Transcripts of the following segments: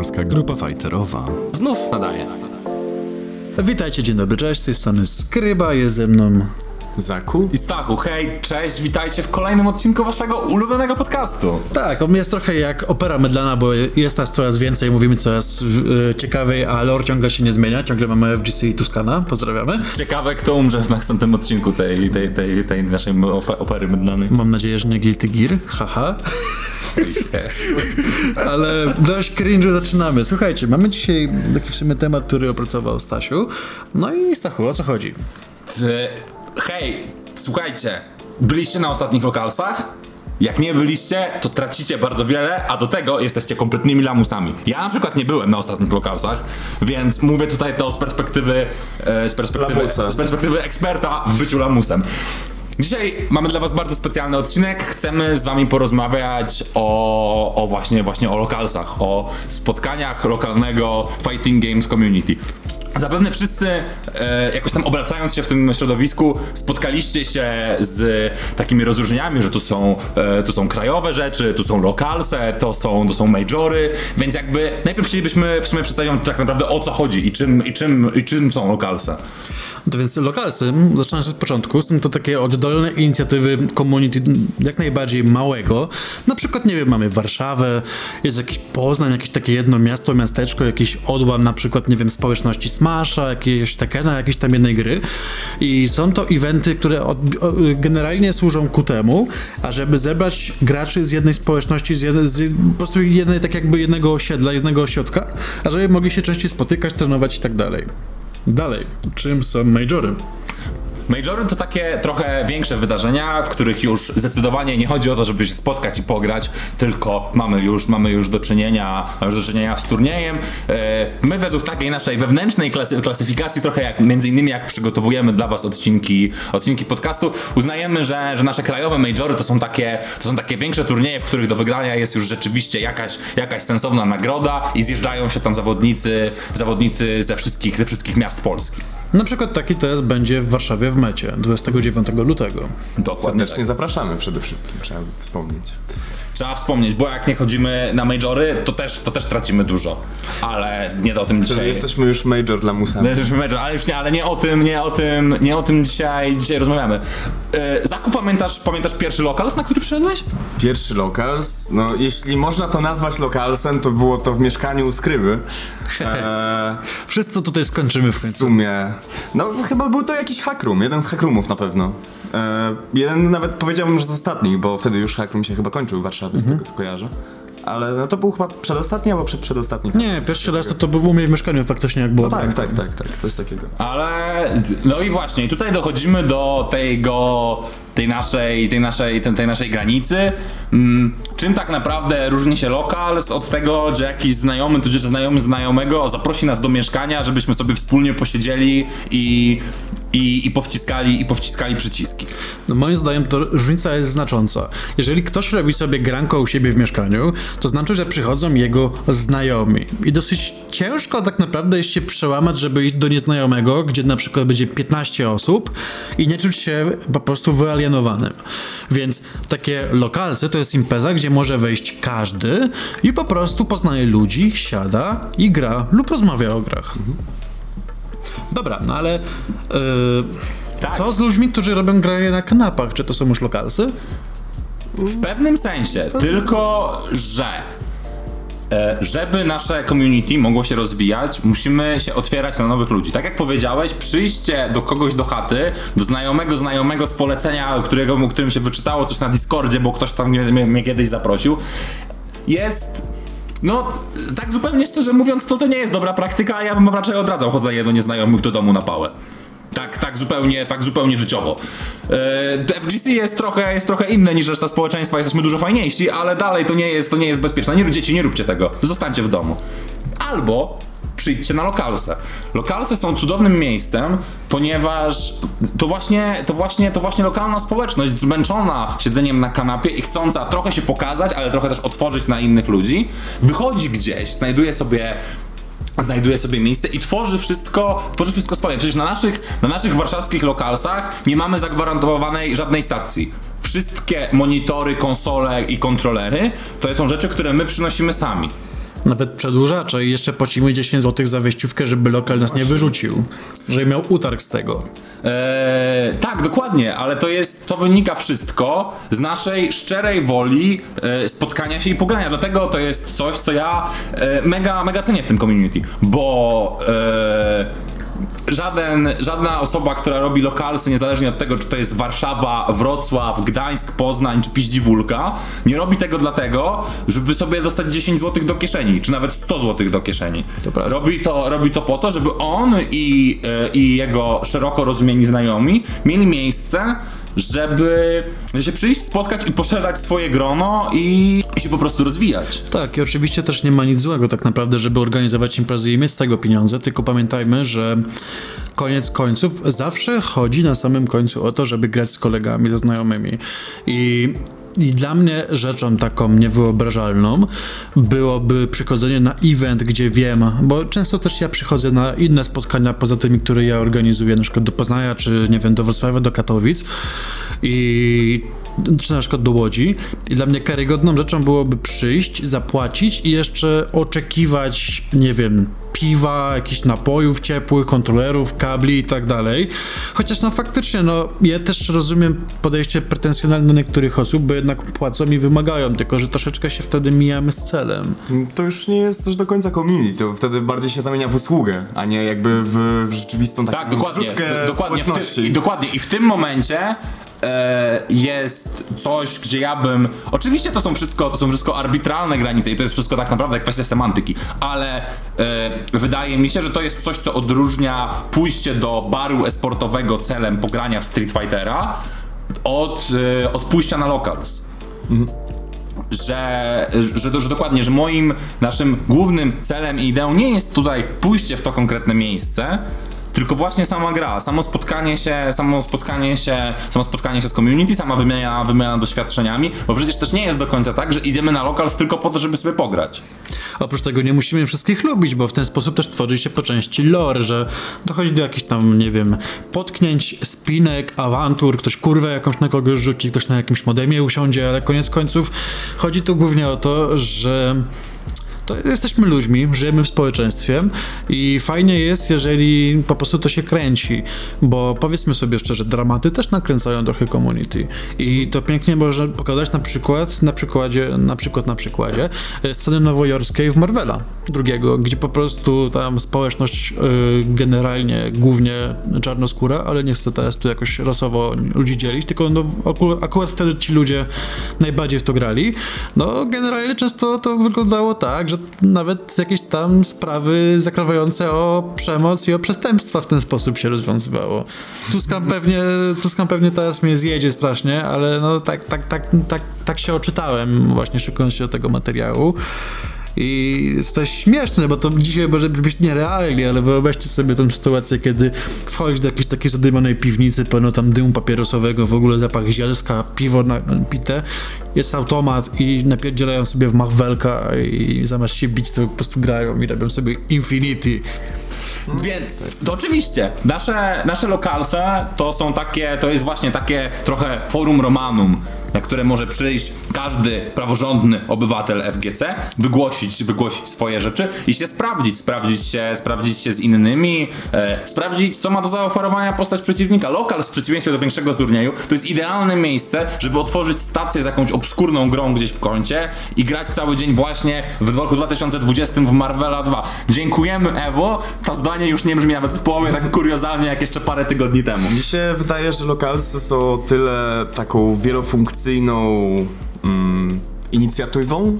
Polska Grupa Fighterowa znów nadaje. Witajcie, dzień dobry, cześć, z tej strony Skryba, jest ze mną Zaku? I Stachu, hej, cześć, witajcie w kolejnym odcinku waszego ulubionego podcastu. Tak, on jest trochę jak opera mydlana, bo jest nas coraz więcej, mówimy coraz e, ciekawiej, a lore ciągle się nie zmienia, ciągle mamy FGC i Tuskana, pozdrawiamy. Ciekawe, kto umrze w następnym odcinku tej, tej, tej, tej naszej ope- opery mydlanej. Mam nadzieję, że nie Guilty Gear, haha. Jezus. Ale dość cringe'u zaczynamy. Słuchajcie, mamy dzisiaj taki w sumie temat, który opracował Stasiu. No i Stachu, o co chodzi? Ty, hej, słuchajcie, byliście na ostatnich lokalsach? Jak nie byliście, to tracicie bardzo wiele, a do tego jesteście kompletnymi lamusami. Ja na przykład nie byłem na ostatnich lokalsach, więc mówię tutaj to z perspektywy, e, z perspektywy, Lamusa. z perspektywy eksperta w byciu lamusem. Dzisiaj mamy dla was bardzo specjalny odcinek. Chcemy z wami porozmawiać o, o właśnie, właśnie o lokalsach, o spotkaniach lokalnego Fighting Games Community. Zapewne wszyscy, e, jakoś tam obracając się w tym środowisku, spotkaliście się z takimi rozróżnieniami, że tu są, e, tu są krajowe rzeczy, tu są lokalse, to są, to są majory, więc jakby najpierw chcielibyśmy w sumie przedstawić tak naprawdę o co chodzi i czym, i czym, i czym są lokalse. No to więc lokalsy, zaczynając od początku, są to takie oddolne inicjatywy community jak najbardziej małego. Na przykład, nie wiem, mamy Warszawę, jest jakiś Poznań, jakieś takie jedno miasto, miasteczko, jakiś odłam na przykład, nie wiem, społeczności Smasha, jakieś Tekena, jakiejś tam jednej gry. I są to eventy, które od, generalnie służą ku temu, ażeby zebrać graczy z jednej społeczności, z, jednej, z po prostu jednej, tak jakby jednego osiedla, jednego ośrodka, ażeby mogli się częściej spotykać, trenować i tak dalej. Dalej, czym są majory? Majory to takie trochę większe wydarzenia, w których już zdecydowanie nie chodzi o to, żeby się spotkać i pograć, tylko mamy już, mamy już do czynienia, mamy już do czynienia z turniejem. E, My według takiej naszej wewnętrznej klasy, klasyfikacji, trochę jak między innymi jak przygotowujemy dla was odcinki, odcinki podcastu, uznajemy, że, że nasze krajowe majory to są takie, to są takie większe turnieje, w których do wygrania jest już rzeczywiście jakaś, jakaś sensowna nagroda i zjeżdżają się tam zawodnicy, zawodnicy ze wszystkich, ze wszystkich miast Polski. Na przykład taki test będzie w Warszawie w mecie 29 lutego. Dokładnie. Serdecznie zapraszamy przede wszystkim, trzeba wspomnieć. Trzeba wspomnieć, bo jak nie chodzimy na majory, to też, to też tracimy dużo. Ale nie o tym Czyli dzisiaj. jesteśmy już major dla musa. My jesteśmy major, ale już nie, ale nie o tym, nie o tym, nie o tym dzisiaj, dzisiaj rozmawiamy. Yy, Zaku, pamiętasz, pamiętasz pierwszy lokal, na który przyszedłeś? Pierwszy lokals, no jeśli można to nazwać lokalsem, to było to w mieszkaniu u Skryby. Eee, Wszyscy tutaj skończymy w w końcu. sumie, no chyba był to jakiś hackroom, jeden z hackroomów na pewno. Eee, jeden nawet powiedziałbym, że z ostatnich, bo wtedy już hackroom się chyba kończył w Warszawie, z tego co kojarzę. Ale no to był chyba przedostatni albo przed przedostatni. Nie, pierwszy raz to, to był u mnie w mieszkaniu faktycznie jak było. No tak, tak, tak, tak, coś takiego. Ale, no i właśnie, tutaj dochodzimy do tego, tej naszej, tej naszej, tej, tej naszej granicy. Mm, czym tak naprawdę różni się lokal od tego, że jakiś znajomy, tudzież znajomy znajomego zaprosi nas do mieszkania, żebyśmy sobie wspólnie posiedzieli i, i, i powciskali, i powciskali przyciski. No, moim zdaniem to różnica jest znacząca. Jeżeli ktoś robi sobie granko u siebie w mieszkaniu, to znaczy, że przychodzą jego znajomi. I dosyć ciężko tak naprawdę jest się przełamać, żeby iść do nieznajomego, gdzie na przykład będzie 15 osób i nie czuć się po prostu wyalienowanym. Więc takie lokalce to jest impreza, gdzie może wejść każdy i po prostu poznaje ludzi, siada i gra lub rozmawia o grach. Dobra, no ale yy, Tak. co z ludźmi, którzy robią granie na kanapach? Czy to są już lokalsy? W pewnym sensie, tylko że e, żeby nasze community mogło się rozwijać, musimy się otwierać na nowych ludzi. Tak jak powiedziałeś, przyjście do kogoś do chaty, do znajomego znajomego z polecenia, którego, którym się wyczytało coś na Discordzie, bo ktoś tam mnie, mnie, mnie kiedyś zaprosił, jest... No, tak zupełnie szczerze mówiąc, to to nie jest dobra praktyka, a ja bym raczej odradzał chodzenie do nieznajomych do domu na pałę. Tak, tak zupełnie, tak zupełnie życiowo. Yy, FGC jest trochę, jest trochę inne niż reszta społeczeństwa, jesteśmy dużo fajniejsi, ale dalej to nie jest, to nie jest bezpieczne. Nie, dzieci, nie róbcie tego. Zostańcie w domu. Albo przyjdźcie na lokalse. Lokalse są cudownym miejscem, ponieważ to właśnie, to właśnie, to właśnie lokalna społeczność zmęczona siedzeniem na kanapie i chcąca trochę się pokazać, ale trochę też otworzyć na innych ludzi, wychodzi gdzieś, znajduje sobie znajduje sobie miejsce i tworzy wszystko, tworzy wszystko swoje. Przecież na naszych, na naszych warszawskich lokalsach nie mamy zagwarantowanej żadnej stacji. Wszystkie monitory, konsole i kontrolery to są rzeczy, które my przynosimy sami. Nawet przedłużacze i jeszcze płacimy 10 zł za wejściówkę, żeby lokal nas nie wyrzucił. Żeby miał utarg z tego. Eee, tak, dokładnie, ale to jest, to wynika wszystko z naszej szczerej woli e, spotkania się i pogrania. Dlatego to jest coś, co ja e, mega, mega cenię w tym community, bo e, żaden, żadna osoba, która robi lokalsy, niezależnie od tego, czy to jest Warszawa, Wrocław, Gdańsk, Poznań czy Piździwólka, nie robi tego dlatego, żeby sobie dostać 10 zł do kieszeni, czy nawet 100 zł do kieszeni. To. Robi to, robi to po to, żeby on i, e, i jego szeroko rozumieni znajomi mieli miejsce, żeby się przyjść, spotkać i poszerzać swoje grono i się po prostu rozwijać. Tak, i oczywiście też nie ma nic złego tak naprawdę, żeby organizować imprezy i mieć z tego pieniądze, tylko pamiętajmy, że koniec końców zawsze chodzi na samym końcu o to, żeby grać z kolegami, ze znajomymi. I i dla mnie rzeczą taką niewyobrażalną byłoby przychodzenie na event, gdzie wiem, bo często też ja przychodzę na inne spotkania poza tymi, które ja organizuję, na przykład do Poznania, czy nie wiem, do Wrocławia, do Katowic i czy na przykład do Łodzi. I dla mnie karygodną rzeczą byłoby przyjść, zapłacić i jeszcze oczekiwać, nie wiem, piwa, jakichś napojów ciepłych, kontrolerów, kabli i tak dalej. Chociaż no faktycznie, no ja też rozumiem podejście pretensjonalne niektórych osób, bo jednak płacą i wymagają, tylko że troszeczkę się wtedy mijamy z celem. To już nie jest też do końca community, to wtedy bardziej się zamienia w usługę, a nie jakby w, w rzeczywistą taką Tak, dokładnie. zrzutkę do- Dokładnie w, ty, i dokładnie. I w tym momencie e, jest coś, gdzie ja bym. Oczywiście to są wszystko, to są wszystko arbitralne granice i to jest wszystko tak naprawdę kwestia semantyki, ale e, wydaje mi się, że to jest coś, co odróżnia pójście do baru esportowego celem pogrania w Street Fightera od, e, od pójścia na locals że, że, że dokładnie, że moim, naszym głównym celem i ideą nie jest tutaj pójście w to konkretne miejsce, tylko właśnie sama gra, samo spotkanie się, samo spotkanie się, samo spotkanie się z community, sama wymiana, wymiana doświadczeniami, bo przecież też nie jest do końca tak, że idziemy na lokal tylko po to, żeby sobie pograć. Oprócz tego nie musimy wszystkich lubić, bo w ten sposób też tworzy się po części lore, że dochodzi do jakichś tam, nie wiem, potknięć, spinek, awantur, ktoś kurwę jakąś na kogoś rzuci, ktoś na jakimś modemie usiądzie, ale koniec końców chodzi tu głównie o to, że to jesteśmy ludźmi, żyjemy w społeczeństwie i fajnie jest, jeżeli po prostu to się kręci, bo powiedzmy sobie szczerze, dramaty też nakręcają trochę community i to pięknie może pokazać na przykład, na przykładzie, na przykład na przykładzie e, sceny nowojorskiej w Marvela drugiego, gdzie po prostu tam społeczność y, generalnie głównie czarnoskóra, ale nie chcę teraz tu jakoś rasowo ludzi dzielić, tylko no, akurat wtedy ci ludzie najbardziej w to grali. No generalnie często to wyglądało tak, że nawet jakieś tam sprawy zakrawające o przemoc i o przestępstwa w ten sposób się rozwiązywało. Tuskam pewnie, Tuskam pewnie teraz mnie zjedzie strasznie, ale no tak, tak, tak, tak, tak się oczytałem właśnie szykując się do tego materiału. I jest to śmieszne, bo to dzisiaj może brzmieć nierealnie, ale wyobraźcie sobie tą sytuację, kiedy wchodzisz do jakiejś takiej zadymionej piwnicy, pełno tam dymu papierosowego, w ogóle zapach zielska, piwo na, pite, jest automat i napierdzielają sobie w machwelka i zamiast się bić, to po prostu grają i robią sobie Infinity. Więc to oczywiście, nasze, nasze lokalse to są takie, to jest właśnie takie trochę forum romanum, na które może przyjść każdy praworządny obywatel FGC, wygłosić, wygłosić swoje rzeczy i się sprawdzić, sprawdzić się, sprawdzić się z innymi, e, sprawdzić co ma do zaoferowania postać przeciwnika. Lokal w przeciwieństwie do większego turnieju to jest idealne miejsce, żeby otworzyć stację z jakąś obskurną grą gdzieś w kącie i grać cały dzień właśnie w roku 2020 w Marvela 2. Dziękujemy Ewo, to zdanie już nie brzmi nawet w połowie tak kuriozalnie jak jeszcze parę tygodni temu. Mi się wydaje, że lokalsy są tyle taką wielofunkcyjną mm, inicjatywą,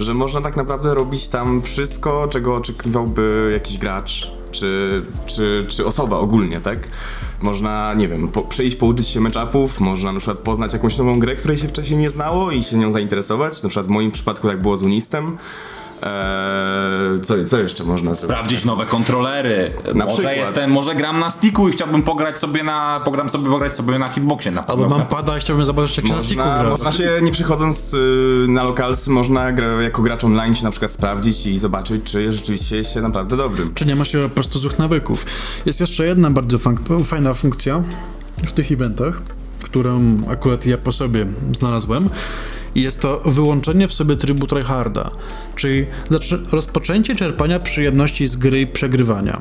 że można tak naprawdę robić tam wszystko, czego oczekiwałby jakiś gracz, czy, czy, czy osoba ogólnie, tak? Można, nie wiem, po, przyjść, pouczyć się matchupów, można na przykład poznać jakąś nową grę, której się wcześniej nie znało i się nią zainteresować. Na przykład w moim przypadku tak było z Unistem. Eee, co, co jeszcze można zrobić? Sprawdzić nowe kontrolery. Na może przykład. jestem, może gram na sticku i chciałbym pograć sobie na, pogram sobie, pograć sobie na hitboxie na Albo mam pada i chciałbym zobaczyć, jak się na sticku gra. można się, nie przychodząc y, na lokalsy, można gra, jako gracz online się na przykład sprawdzić i zobaczyć, czy rzeczywiście jest się naprawdę dobrym. Czy nie ma się po prostu złych nawyków. Jest jeszcze jedna bardzo fun- fajna funkcja w tych eventach, którą akurat ja po sobie znalazłem. Jest to wyłączenie w sobie trybu tryharda, czyli rozpoczęcie czerpania przyjemności z gry i przegrywania.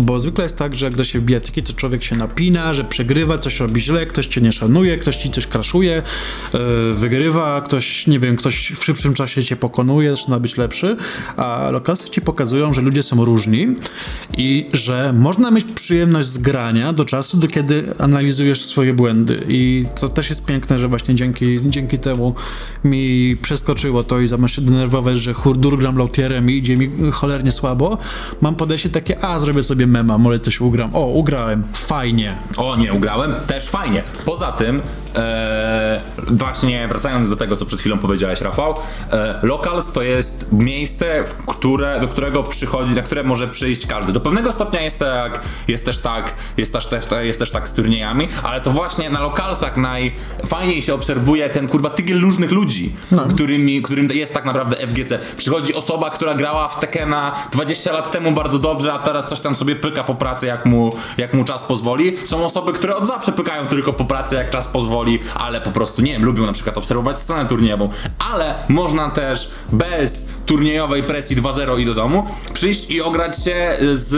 Bo zwykle jest tak, że jak da się w bijatyki, to człowiek się napina, że przegrywa, coś robi źle, ktoś cię nie szanuje, ktoś ci coś kraszuje, yy, wygrywa, ktoś, nie wiem, ktoś w szybszym czasie cię pokonuje, zaczyna być lepszy, a lokalsy ci pokazują, że ludzie są różni i że można mieć przyjemność z grania do czasu, do kiedy analizujesz swoje błędy. I to też jest piękne, że właśnie dzięki, dzięki temu mi przeskoczyło to i zamiast się denerwować, że hurdur gram lautierem i idzie mi cholernie słabo, mam podejście takie, a zrobię sobie mema, może coś ugram. O, ugrałem, fajnie. O, nie, ugrałem, też fajnie. Poza tym, e, właśnie wracając do tego, co przed chwilą powiedziałeś, Rafał, e, Locals to jest miejsce, w które, do którego przychodzi, na które może przyjść każdy. Do pewnego stopnia jest tak, jest też tak, jest też, też, jest też tak z turniejami, ale to właśnie na Localsach najfajniej się obserwuje ten kurwa tygiel różnych ludzi, którymi, którym jest tak naprawdę FGC. Przychodzi osoba, która grała w Tekena 20 lat temu bardzo dobrze, a teraz coś tam sobie pyka po pracy, jak mu, jak mu czas pozwoli. Są osoby, które od zawsze pykają tylko po pracy, jak czas pozwoli, ale po prostu, nie wiem, lubią na przykład obserwować scenę turniejową. Ale można też bez turniejowej presji 2-0 i do domu przyjść i ograć się z,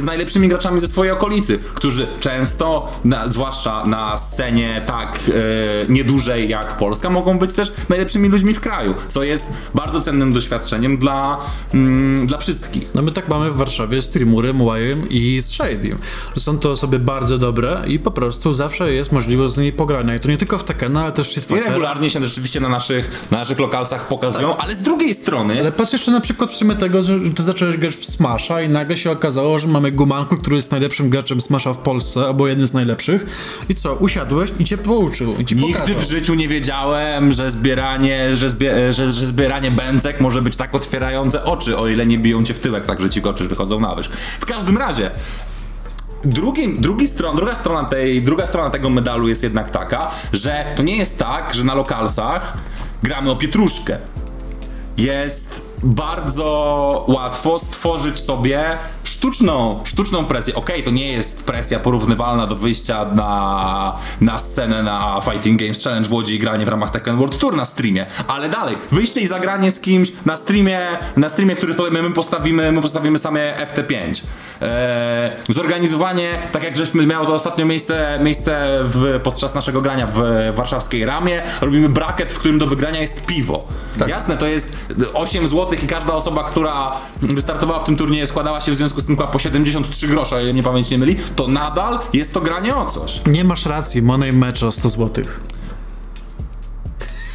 z najlepszymi graczami ze swojej okolicy, którzy często, na, zwłaszcza na scenie tak e, niedużej jak Polska, mogą być też najlepszymi ludźmi w kraju, co jest bardzo cennym doświadczeniem dla, mm, dla wszystkich. No my tak mamy w Warszawie z Trimurem, Łajem i z Shadim. Są to osoby bardzo dobre i po prostu zawsze jest możliwość z nimi pogrania. I to nie tylko w Tekena, ale też w Street I regularnie się rzeczywiście na naszych, na naszych lokalsach pokazują, ale z drugiej strony Ale patrz jeszcze na przykład w sumie tego, że ty zacząłeś grać w Smasha i nagle się okazało, że mamy Gumanku, który jest najlepszym graczem Smasha w Polsce, albo jednym z najlepszych. I co, usiadłeś i cię pouczył, i ci Nigdy pokazał. w życiu nie wiedziałem, że zbieranie, że, zbie, że, że zbieranie bęcek może być tak otwierające oczy, o ile nie biją cię w tyłek, tak że ci oczy wychodzą na wierzch. W każdym razie, Drugim, drugi stron, druga, strona tej, druga strona tego medalu jest jednak taka, że to nie jest tak, że na lokalsach gramy o pietruszkę. Jest bardzo łatwo stworzyć sobie sztuczną, sztuczną presję. Okej, to nie jest presja porównywalna do wyjścia na, na scenę na Fighting Games Challenge w Łodzi i granie w ramach Tekken World Tour na streamie, ale dalej, wyjście i zagranie z kimś na streamie, na streamie, który my my postawimy, my postawimy same FT5. Eee, zorganizowanie, tak jak żeśmy miało to ostatnio miejsce, miejsce w, podczas naszego grania w warszawskiej ramie, robimy bracket, w którym do wygrania jest piwo. Jasne, to jest 8 zł i każda osoba, która wystartowała w tym turnieju składała się w związku z tym po 73 grosze, o ile mnie pamięć nie myli, to nadal jest to granie o coś. Nie masz racji, Money Match o 100 zł.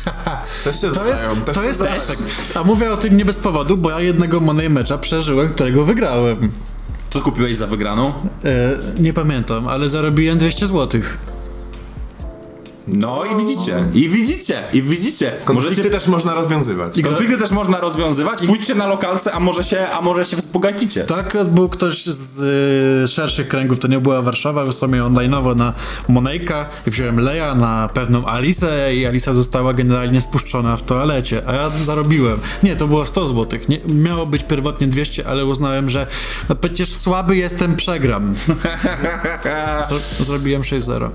Też się To jest, też to się jest. A mówię o tym nie bez powodu, bo ja jednego Money Matcha przeżyłem, którego wygrałem. Co kupiłeś za wygraną? E, nie pamiętam, ale zarobiłem 200 zł. No i widzicie, i widzicie, i widzicie. Konflikty Możecie, też można rozwiązywać. konflikty też można rozwiązywać, pójdźcie na lokalce, a może się, a może się wzbogacicie. To akurat był ktoś z y, szerszych kręgów, to nie była Warszawa, wysłał mnie online'owo na Monejka i wziąłem Leja na pewną Alisę i Alisa została generalnie spuszczona w toalecie, a ja zarobiłem. Nie, to było 100 zł. Nie, miało być pierwotnie 200, ale uznałem, że no przecież słaby jestem, przegram. Zro- zrobiłem 6-0.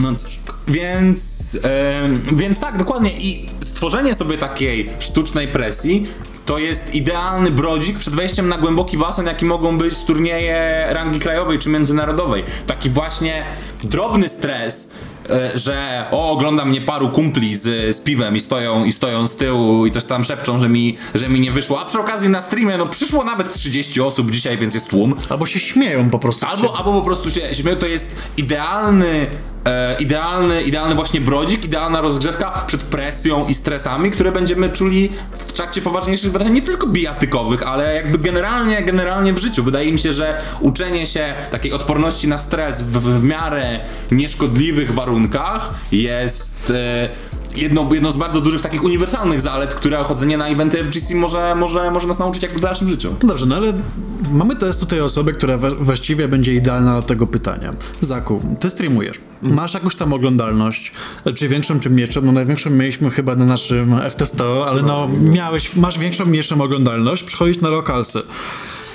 No cóż, więc, em, więc tak, dokładnie. I stworzenie sobie takiej sztucznej presji to jest idealny brodzik przed wejściem na głęboki basen, jaki mogą być turnieje rangi krajowej czy międzynarodowej. Taki właśnie drobny stres. e, Że o, ogląda mnie paru kumpli z, z piwem i stoją, i stoją z tyłu i coś tam szepczą, że mi, że mi nie wyszło. A przy okazji na streamie, no przyszło nawet 30 osób dzisiaj, więc jest tłum. Albo się śmieją po prostu. Albo, albo po prostu się śmieją, to jest idealny, e, idealny, idealny właśnie brodzik, idealna rozgrzewka przed presją i stresami, które będziemy czuli w trakcie poważniejszych wydarzeń, nie tylko bijatykowych, ale jakby generalnie, generalnie w życiu. Wydaje mi się, że uczenie się takiej odporności na stres w, w miarę nieszkodliwych warunkach jest... E, Jedno, jedno z bardzo dużych takich uniwersalnych zalet, które chodzenie na eventy FGC może, może, może nas nauczyć jak w dalszym życiu. Dobrze, no ale mamy teraz tutaj osobę, która właściwie będzie idealna do tego pytania. Zaku, ty streamujesz. Masz jakąś tam oglądalność, czy większą, czy mniejszą? No największą mieliśmy chyba na naszym FT100, ale no miałeś, masz większą, mniejszą oglądalność, przychodzisz na lokalsy.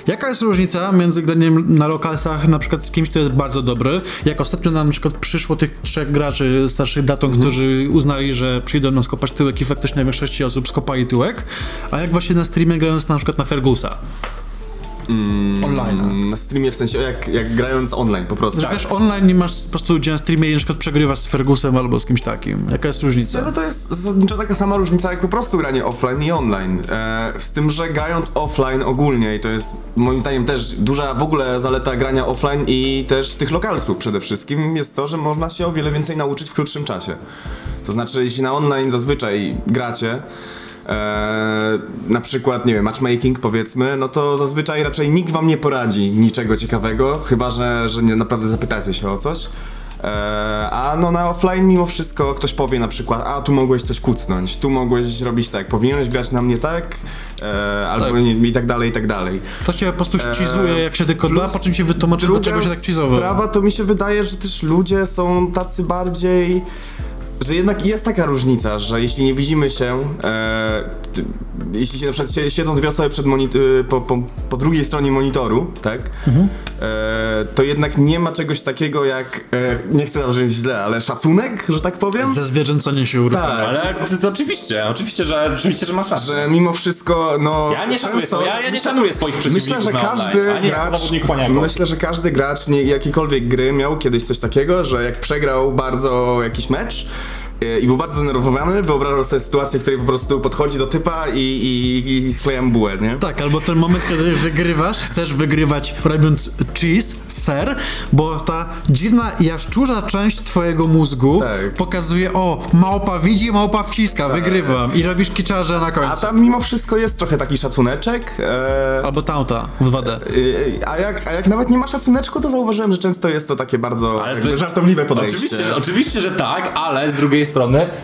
Jaka jest różnica między graniem na lokalsach na przykład z kimś, kto jest bardzo dobry, jak ostatnio nam na przykład przyszło tych trzech graczy starszych datą, Mhm. którzy uznali, że przyjdą nam skopać tyłek i faktycznie większości osób skopali tyłek, a jak właśnie na streamie grając na przykład na Fergusa. Online. Na streamie w sensie, jak, jak grając online po prostu. Że grasz online i masz po prostu ludzie na streamie i na przykład przegrywasz z Fergusem albo z kimś takim. Jaka jest różnica? No to jest zasadniczo taka sama różnica jak po prostu granie offline i online. E, z tym, że grając offline ogólnie i to jest moim zdaniem też duża w ogóle zaleta grania offline i też tych lokalsów przede wszystkim jest to, że można się o wiele więcej nauczyć w krótszym czasie. To znaczy, jeśli na online zazwyczaj gracie, e, na przykład, nie wiem, matchmaking powiedzmy, no to zazwyczaj raczej nikt wam nie poradzi niczego ciekawego, chyba że, że nie, naprawdę zapytacie się o coś. E, a no na offline mimo wszystko ktoś powie na przykład, a tu mogłeś coś kucnąć, tu mogłeś robić tak, powinieneś grać na mnie tak, e, albo Tak. nie, i tak dalej, i tak dalej. To cię po prostu ścizuje jak się tylko da, po czym się wytłumaczy, dlaczego się tak cizował. sprawa to mi się wydaje, że też ludzie są tacy bardziej że jednak jest taka różnica, że jeśli nie widzimy się, e, ty, jeśli się na przykład sie- siedzą dwie osoby przed monit- y, po, po, po drugiej stronie monitoru, tak, Mhm. e, to jednak nie ma czegoś takiego jak, e, nie chcę zabrzmieć źle, ale szacunek, że tak powiem. Ze zwierzęcenie się uruchamia. Tak. Ale to, to oczywiście, oczywiście, że, oczywiście, że masz rację. Że mimo wszystko, no. Ja nie szanuję, często- swo- ja, ja nie szanuję swoich przeciwników Myślę, że na każdy online, a nie gracz. zawodników. Myślę, że każdy gracz nie, jakiejkolwiek gry miał kiedyś coś takiego, że jak przegrał bardzo jakiś mecz. E, I był bardzo zdenerwowany, wyobrażał sobie sytuację, w której po prostu podchodzi do typa i, i, i skleja mu bułę, nie? Tak, albo ten moment, kiedy wygrywasz, chcesz wygrywać robiąc cheese, ser, bo ta dziwna jaszczurza część twojego mózgu Tak. pokazuje, o, małpa widzi, małpa wciska, wygrywam i robisz kiczarze na końcu. A tam mimo wszystko jest trochę taki szacuneczek. E, Albo tauta w 2D. y, a, jak, a jak nawet nie ma szacuneczku, to zauważyłem, że często jest to takie bardzo to- żartobliwe podejście. Oczywiście, oczywiście, że tak, ale z drugiej strony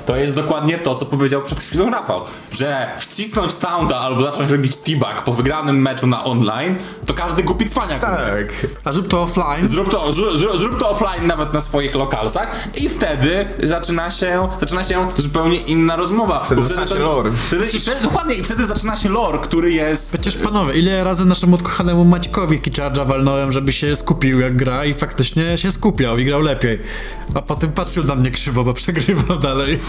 to jest dokładnie to, co powiedział przed chwilą Rafał, że wcisnąć taunta albo zacząć robić t-bag po wygranym meczu na online, to każdy głupi cwaniak. Tak. A zrób to offline. Zrób to, zrób, zrób- zrób to offline nawet na swoich lokalsach i wtedy zaczyna się, zaczyna się zupełnie inna rozmowa. Wtedy Bo zaczyna się lore. Wtedy, i wtedy, dokładnie, i wtedy zaczyna się lore, który jest... Przecież panowie, ile razy naszemu odkochanemu Maćkowi kiczarza walnąłem, żeby się skupił jak gra i faktycznie się skupiał i grał lepiej. A potem patrzył na mnie krzywo, bo przegrywał dalej.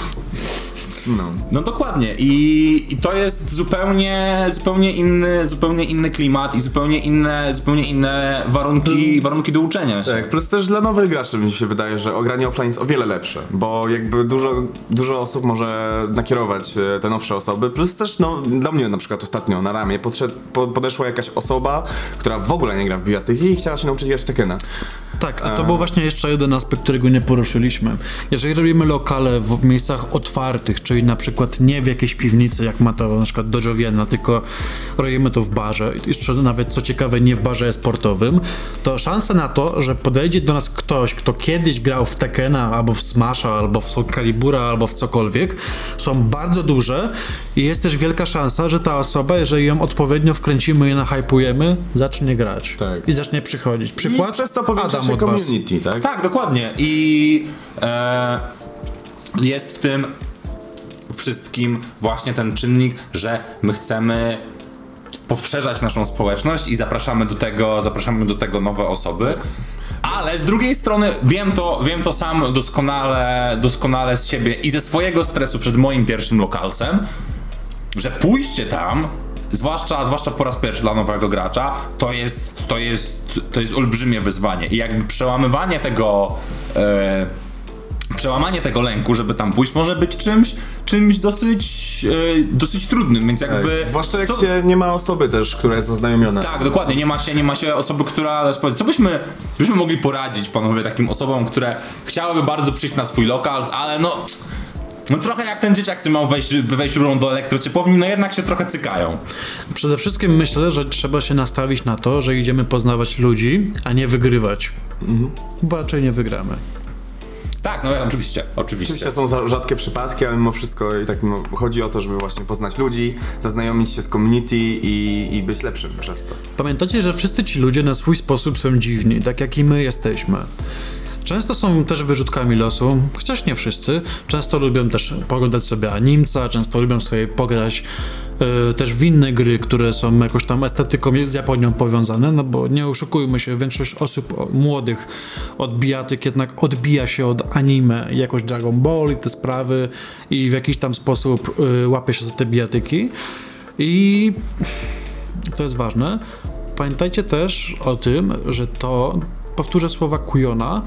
No. No dokładnie I, i to jest zupełnie, zupełnie inny, zupełnie inny klimat i zupełnie inne, zupełnie inne warunki, warunki do uczenia się. Tak, plus też dla nowych graczy mi się wydaje, że ogranie offline jest o wiele lepsze, bo jakby dużo, dużo osób może nakierować e, te nowsze osoby, plus też no, dla mnie na przykład ostatnio na ramię podszedł, po, podeszła jakaś osoba, która w ogóle nie gra w bijatyki i chciała się nauczyć grać Tekena. Tak, a to był właśnie jeszcze jeden aspekt, którego nie poruszyliśmy. Jeżeli robimy lokale w miejscach otwartych, czyli na przykład nie w jakiejś piwnicy, jak ma to na przykład Dojo Vienna, tylko robimy to w barze, jeszcze nawet co ciekawe nie w barze sportowym, to szansa na to, że podejdzie do nas ktoś, kto kiedyś grał w Tekena, albo w Smasha, albo w Soul Calibura, albo w cokolwiek, są bardzo duże i jest też wielka szansa, że ta osoba, jeżeli ją odpowiednio wkręcimy i nahypujemy, zacznie grać. Tak. I zacznie przychodzić. Przykład? I przez to powiększa Adam się od was. community, tak? Tak, dokładnie. I e, jest w tym wszystkim właśnie ten czynnik, że my chcemy poszerzać naszą społeczność i zapraszamy do tego, zapraszamy do tego nowe osoby. Ale z drugiej strony wiem to, wiem to sam doskonale, doskonale z siebie i ze swojego stresu przed moim pierwszym lokalcem, że pójście tam, zwłaszcza, zwłaszcza po raz pierwszy dla nowego gracza, to jest, to jest, to jest olbrzymie wyzwanie. I jakby przełamywanie tego. E, Przełamanie tego lęku, żeby tam pójść, może być czymś, czymś dosyć, e, dosyć trudnym, więc jakby. Tak. Zwłaszcza jak co- się nie ma osoby też, która jest zaznajomiona. tak, dokładnie. Nie ma się, nie ma się osoby, która. Co byśmy, byśmy mogli poradzić, panowie, takim osobom, które chciałyby bardzo przyjść na swój lokal, ale no. No trochę jak ten dzieciak, co miał wejść, wejść rurą do elektrociepłowni, no jednak się trochę cykają. Przede wszystkim myślę, że trzeba się nastawić na to, że idziemy poznawać ludzi, a nie wygrywać. Bo raczej nie wygramy. Tak, no oczywiście, oczywiście. Oczywiście są za- rzadkie przypadki, ale mimo wszystko i tak mimo, chodzi o to, żeby właśnie poznać ludzi, zaznajomić się z community i, i być lepszym przez to. Pamiętacie, że wszyscy ci ludzie na swój sposób są dziwni, tak jak i my jesteśmy. Często są też wyrzutkami losu, chociaż nie wszyscy. Często lubią też pogadać sobie animca, często lubią sobie pograć e, też w inne gry, które są jakoś tam estetyką z Japonią powiązane, no bo nie oszukujmy się, większość osób młodych od bijatyk jednak odbija się od anime, jakoś Dragon Ball i te sprawy i w jakiś tam sposób e, łapie się za te bijatyki i to jest ważne. Pamiętajcie też o tym, że to, powtórzę słowa Kujona,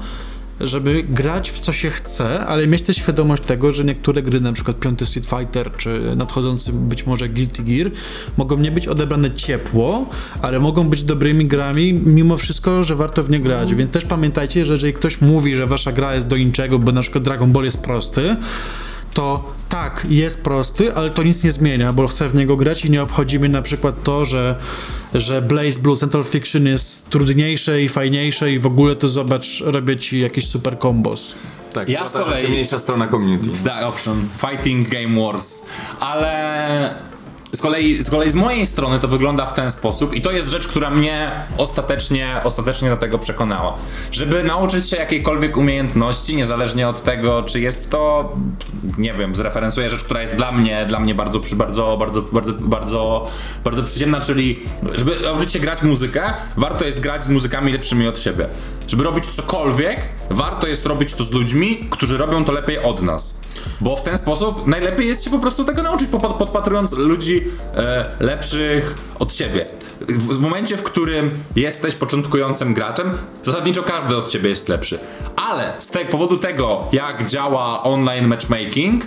żeby grać w co się chce, ale mieć też świadomość tego, że niektóre gry, na przykład piąty Street Fighter, czy nadchodzący być może Guilty Gear, mogą nie być odebrane ciepło, ale mogą być dobrymi grami, mimo wszystko, że warto w nie grać. Więc też pamiętajcie, że jeżeli ktoś mówi, że wasza gra jest do niczego, bo na przykład Dragon Ball jest prosty, to tak, jest prosty, ale to nic nie zmienia, bo chcę w niego grać i nie obchodzi mnie na przykład to, że, że Blaze Blue Central Fiction jest trudniejsze i fajniejsze i w ogóle to zobacz, robię ci jakiś super kombos. Tak, Ja to z kolei- ciemniejsza strona community. Tak, option. Fighting Game Wars. Ale z kolei, z kolei z mojej strony to wygląda w ten sposób i to jest rzecz, która mnie ostatecznie, ostatecznie do tego przekonała. Żeby nauczyć się jakiejkolwiek umiejętności, niezależnie od tego, czy jest to, nie wiem, zreferensuję rzecz, która jest dla mnie, dla mnie bardzo, bardzo, bardzo, bardzo, bardzo, bardzo przyziemna, czyli żeby nauczyć się grać muzykę, warto jest grać z muzykami lepszymi od siebie. Żeby robić cokolwiek, warto jest robić to z ludźmi, którzy robią to lepiej od nas. Bo w ten sposób najlepiej jest się po prostu tego nauczyć, podpatrując ludzi e, lepszych od siebie. W, w momencie, w którym jesteś początkującym graczem, zasadniczo każdy od ciebie jest lepszy. Ale z tego powodu tego, jak działa online matchmaking,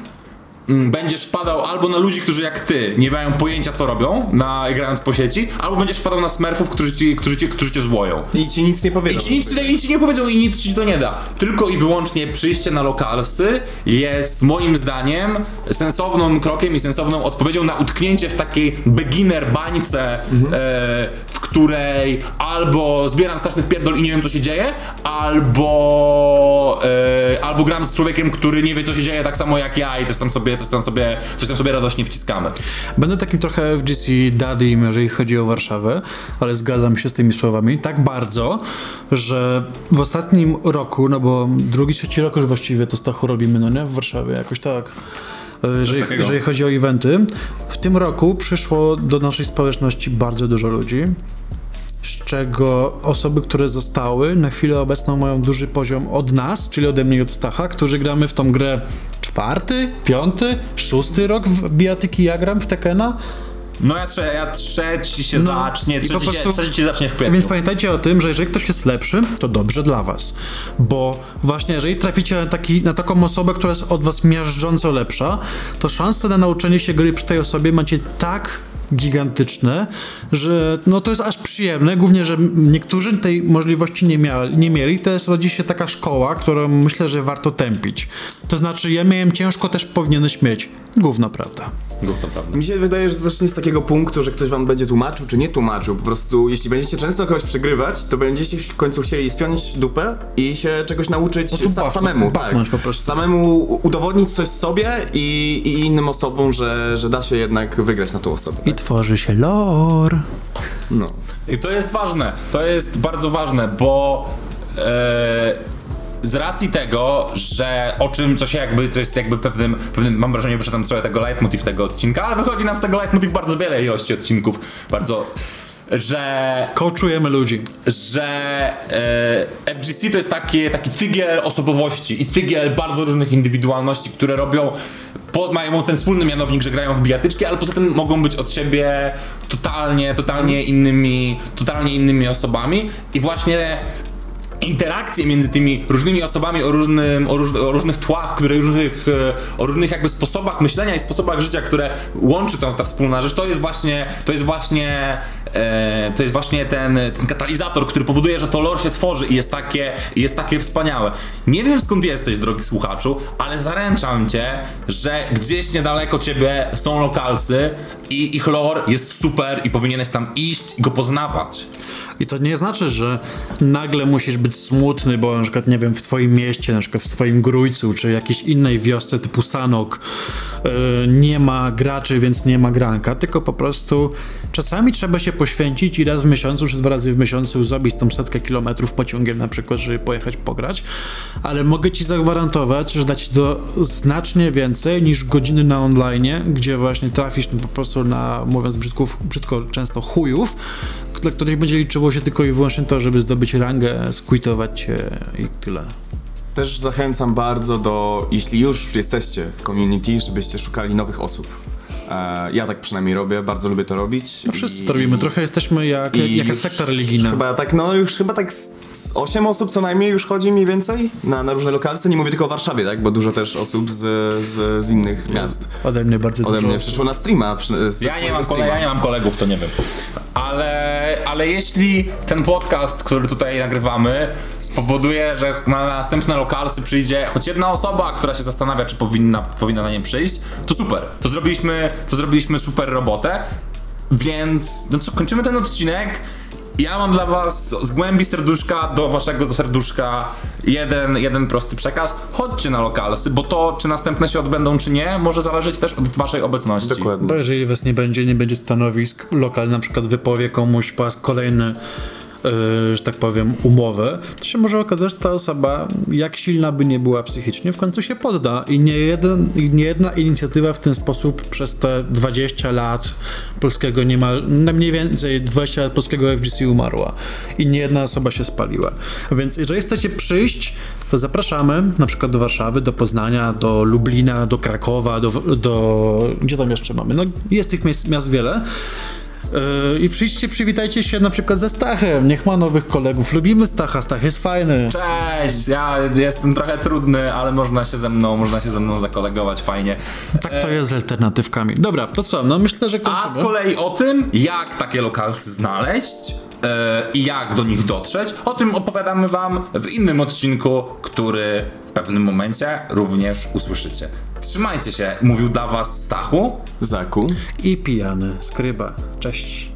będziesz wpadał albo na ludzi, którzy jak ty nie mają pojęcia co robią, na, grając po sieci, albo będziesz wpadał na smurfów, którzy, ci, którzy, ci, którzy cię złoją. I ci nic nie powiedzą. I ci nic, nic ci nie powiedzą i nic ci to nie da. Tylko i wyłącznie przyjście na lokalsy jest moim zdaniem sensownym krokiem i sensowną odpowiedzią na utknięcie w takiej beginner bańce, e, w której albo zbieram straszny wpierdol i nie wiem co się dzieje, albo e, albo gram z człowiekiem, który nie wie co się dzieje tak samo jak ja i coś tam sobie, coś tam sobie, coś tam sobie radośnie wciskamy. Będę takim trochę FGC daddy, jeżeli chodzi o Warszawę, ale zgadzam się z tymi słowami tak bardzo, że w ostatnim roku, no bo drugi, trzeci rok już właściwie to Stachu robimy, no nie? W Warszawie, jakoś tak. E, Jeżeli, jeżeli chodzi o eventy, w tym roku przyszło do naszej społeczności bardzo dużo ludzi, z czego osoby, które zostały, na chwilę obecną mają duży poziom od nas, czyli ode mnie i od Stacha, którzy gramy w tą grę czwarty, piąty, szósty rok w bijatyki ja gram w Tekena. No ja, trze, ja trzeci się No, zacznie, trzeci, prostu- się, trzeci się zacznie w kwietniu. Więc pamiętajcie o tym, że jeżeli ktoś jest lepszy, to dobrze dla was. Bo właśnie jeżeli traficie na, taki, na taką osobę, która jest od was miażdżąco lepsza, to szanse na nauczenie się gry przy tej osobie macie tak gigantyczne, że no to jest aż przyjemne, głównie, że niektórzy tej możliwości nie, mia- nie mieli, teraz rodzi się taka szkoła, którą myślę, że warto tępić. To znaczy, ja miałem ciężko, też powinieneś mieć. Gówno, prawda? Gówno, prawda. Mi się wydaje, że to też nie z takiego punktu, że ktoś wam będzie tłumaczył, czy nie tłumaczył. Po prostu, jeśli będziecie często kogoś przegrywać, to będziecie w końcu chcieli spiąć dupę i się czegoś nauczyć prostu sa- samemu. bachnąć tak. po prostu. Samemu udowodnić coś sobie i, i innym osobom, że, że da się jednak wygrać na tą osobę. I tworzy się lore. No. I to jest ważne, to jest bardzo ważne, bo e, z racji tego, że o czym, co się jakby, to jest jakby pewnym, pewnym mam wrażenie, że tam trochę tego leitmotiv tego odcinka, ale wychodzi nam z tego leitmotiv bardzo wiele ilości odcinków, bardzo, że Coachujemy ludzi. że e, FGC to jest takie, taki tygiel osobowości i tygiel bardzo różnych indywidualności, które robią, po, mają ten wspólny mianownik, że grają w bijatyczki, ale poza tym mogą być od siebie totalnie, totalnie innymi, totalnie innymi osobami. I właśnie interakcje między tymi różnymi osobami o, różnym, o, róż, o różnych tłach, które różnych, e, o różnych jakby sposobach myślenia i sposobach życia, które łączy tą, ta wspólna rzecz, to jest właśnie, to jest właśnie, e, to jest właśnie ten, ten katalizator, który powoduje, że to lore się tworzy i jest takie, jest takie wspaniałe. Nie wiem skąd jesteś, drogi słuchaczu, ale zaręczam cię, że gdzieś niedaleko ciebie są lokalsy I ich lore jest super i powinieneś tam iść i go poznawać. I to nie znaczy, że nagle musisz być smutny, bo na przykład, nie wiem, w twoim mieście, na przykład w twoim Grójcu, czy jakiejś innej wiosce typu Sanok yy, nie ma graczy, więc nie ma granka, tylko po prostu czasami trzeba się poświęcić i raz w miesiącu, czy dwa razy w miesiącu zrobić tą setkę kilometrów pociągiem na przykład, żeby pojechać pograć, ale mogę ci zagwarantować, że da ci to znacznie więcej niż godziny na online, gdzie właśnie trafisz no, po prostu na, mówiąc brzydko, brzydko często chujów, dla których będzie liczyło się tylko i wyłącznie to, żeby zdobyć rangę, squitować się i tyle. Też zachęcam bardzo do, jeśli już jesteście w community, żebyście szukali nowych osób. E, ja tak przynajmniej robię, bardzo lubię to robić. No wszyscy I- to robimy, trochę jesteśmy jak, i jaka już sekta religijna. Chyba tak, no już chyba tak z, z 8 osób co najmniej już chodzi mniej więcej na, na różne lokalce. Nie mówię tylko o Warszawie, tak? Bo dużo też osób z, z, z innych miast. Ode mnie bardzo Ode dużo. mnie przyszło na streama. Z Ja nie, mam streama. kole, ja nie mam kolegów, to nie wiem. Ale, ale jeśli ten podcast, który tutaj nagrywamy, spowoduje, że na następne lokalsy przyjdzie choć jedna osoba, która się zastanawia, czy powinna, powinna na nie przyjść, to super. To zrobiliśmy, to zrobiliśmy super robotę. Więc, no co, kończymy ten odcinek. Ja mam dla was z głębi serduszka do waszego do serduszka jeden, jeden prosty przekaz. Chodźcie na lokalsy, bo to, czy następne się odbędą, czy nie, może zależeć też od waszej obecności. Dokładnie. Bo jeżeli was nie będzie, nie będzie stanowisk, lokal na przykład wypowie komuś po raz kolejny, że tak powiem, umowę, to się może okazać, że ta osoba, jak silna by nie była psychicznie, w końcu się podda. I nie, jeden, nie jedna inicjatywa w ten sposób przez te 20 lat polskiego niemal, no mniej więcej 20 lat polskiego FGC umarła. I nie jedna osoba się spaliła. Więc jeżeli chcecie przyjść, to zapraszamy na przykład do Warszawy, do Poznania, do Lublina, do Krakowa, do, do gdzie tam jeszcze mamy? No jest tych miast wiele. Yy, I przyjdźcie, przywitajcie się na przykład ze Stachem. Niech ma nowych kolegów. Lubimy Stacha, Stach jest fajny. Cześć, ja jestem trochę trudny, ale można się ze mną, można się ze mną zakolegować fajnie. Tak to jest z alternatywkami. Dobra, to co? No myślę, że kończymy. A z kolei o tym, jak takie lokalsy znaleźć e, i jak do nich dotrzeć, o tym opowiadamy wam w innym odcinku, który w pewnym momencie również usłyszycie. Trzymajcie się, mówił dla was Stachu. Zaku. I pijany skryba. Cześć.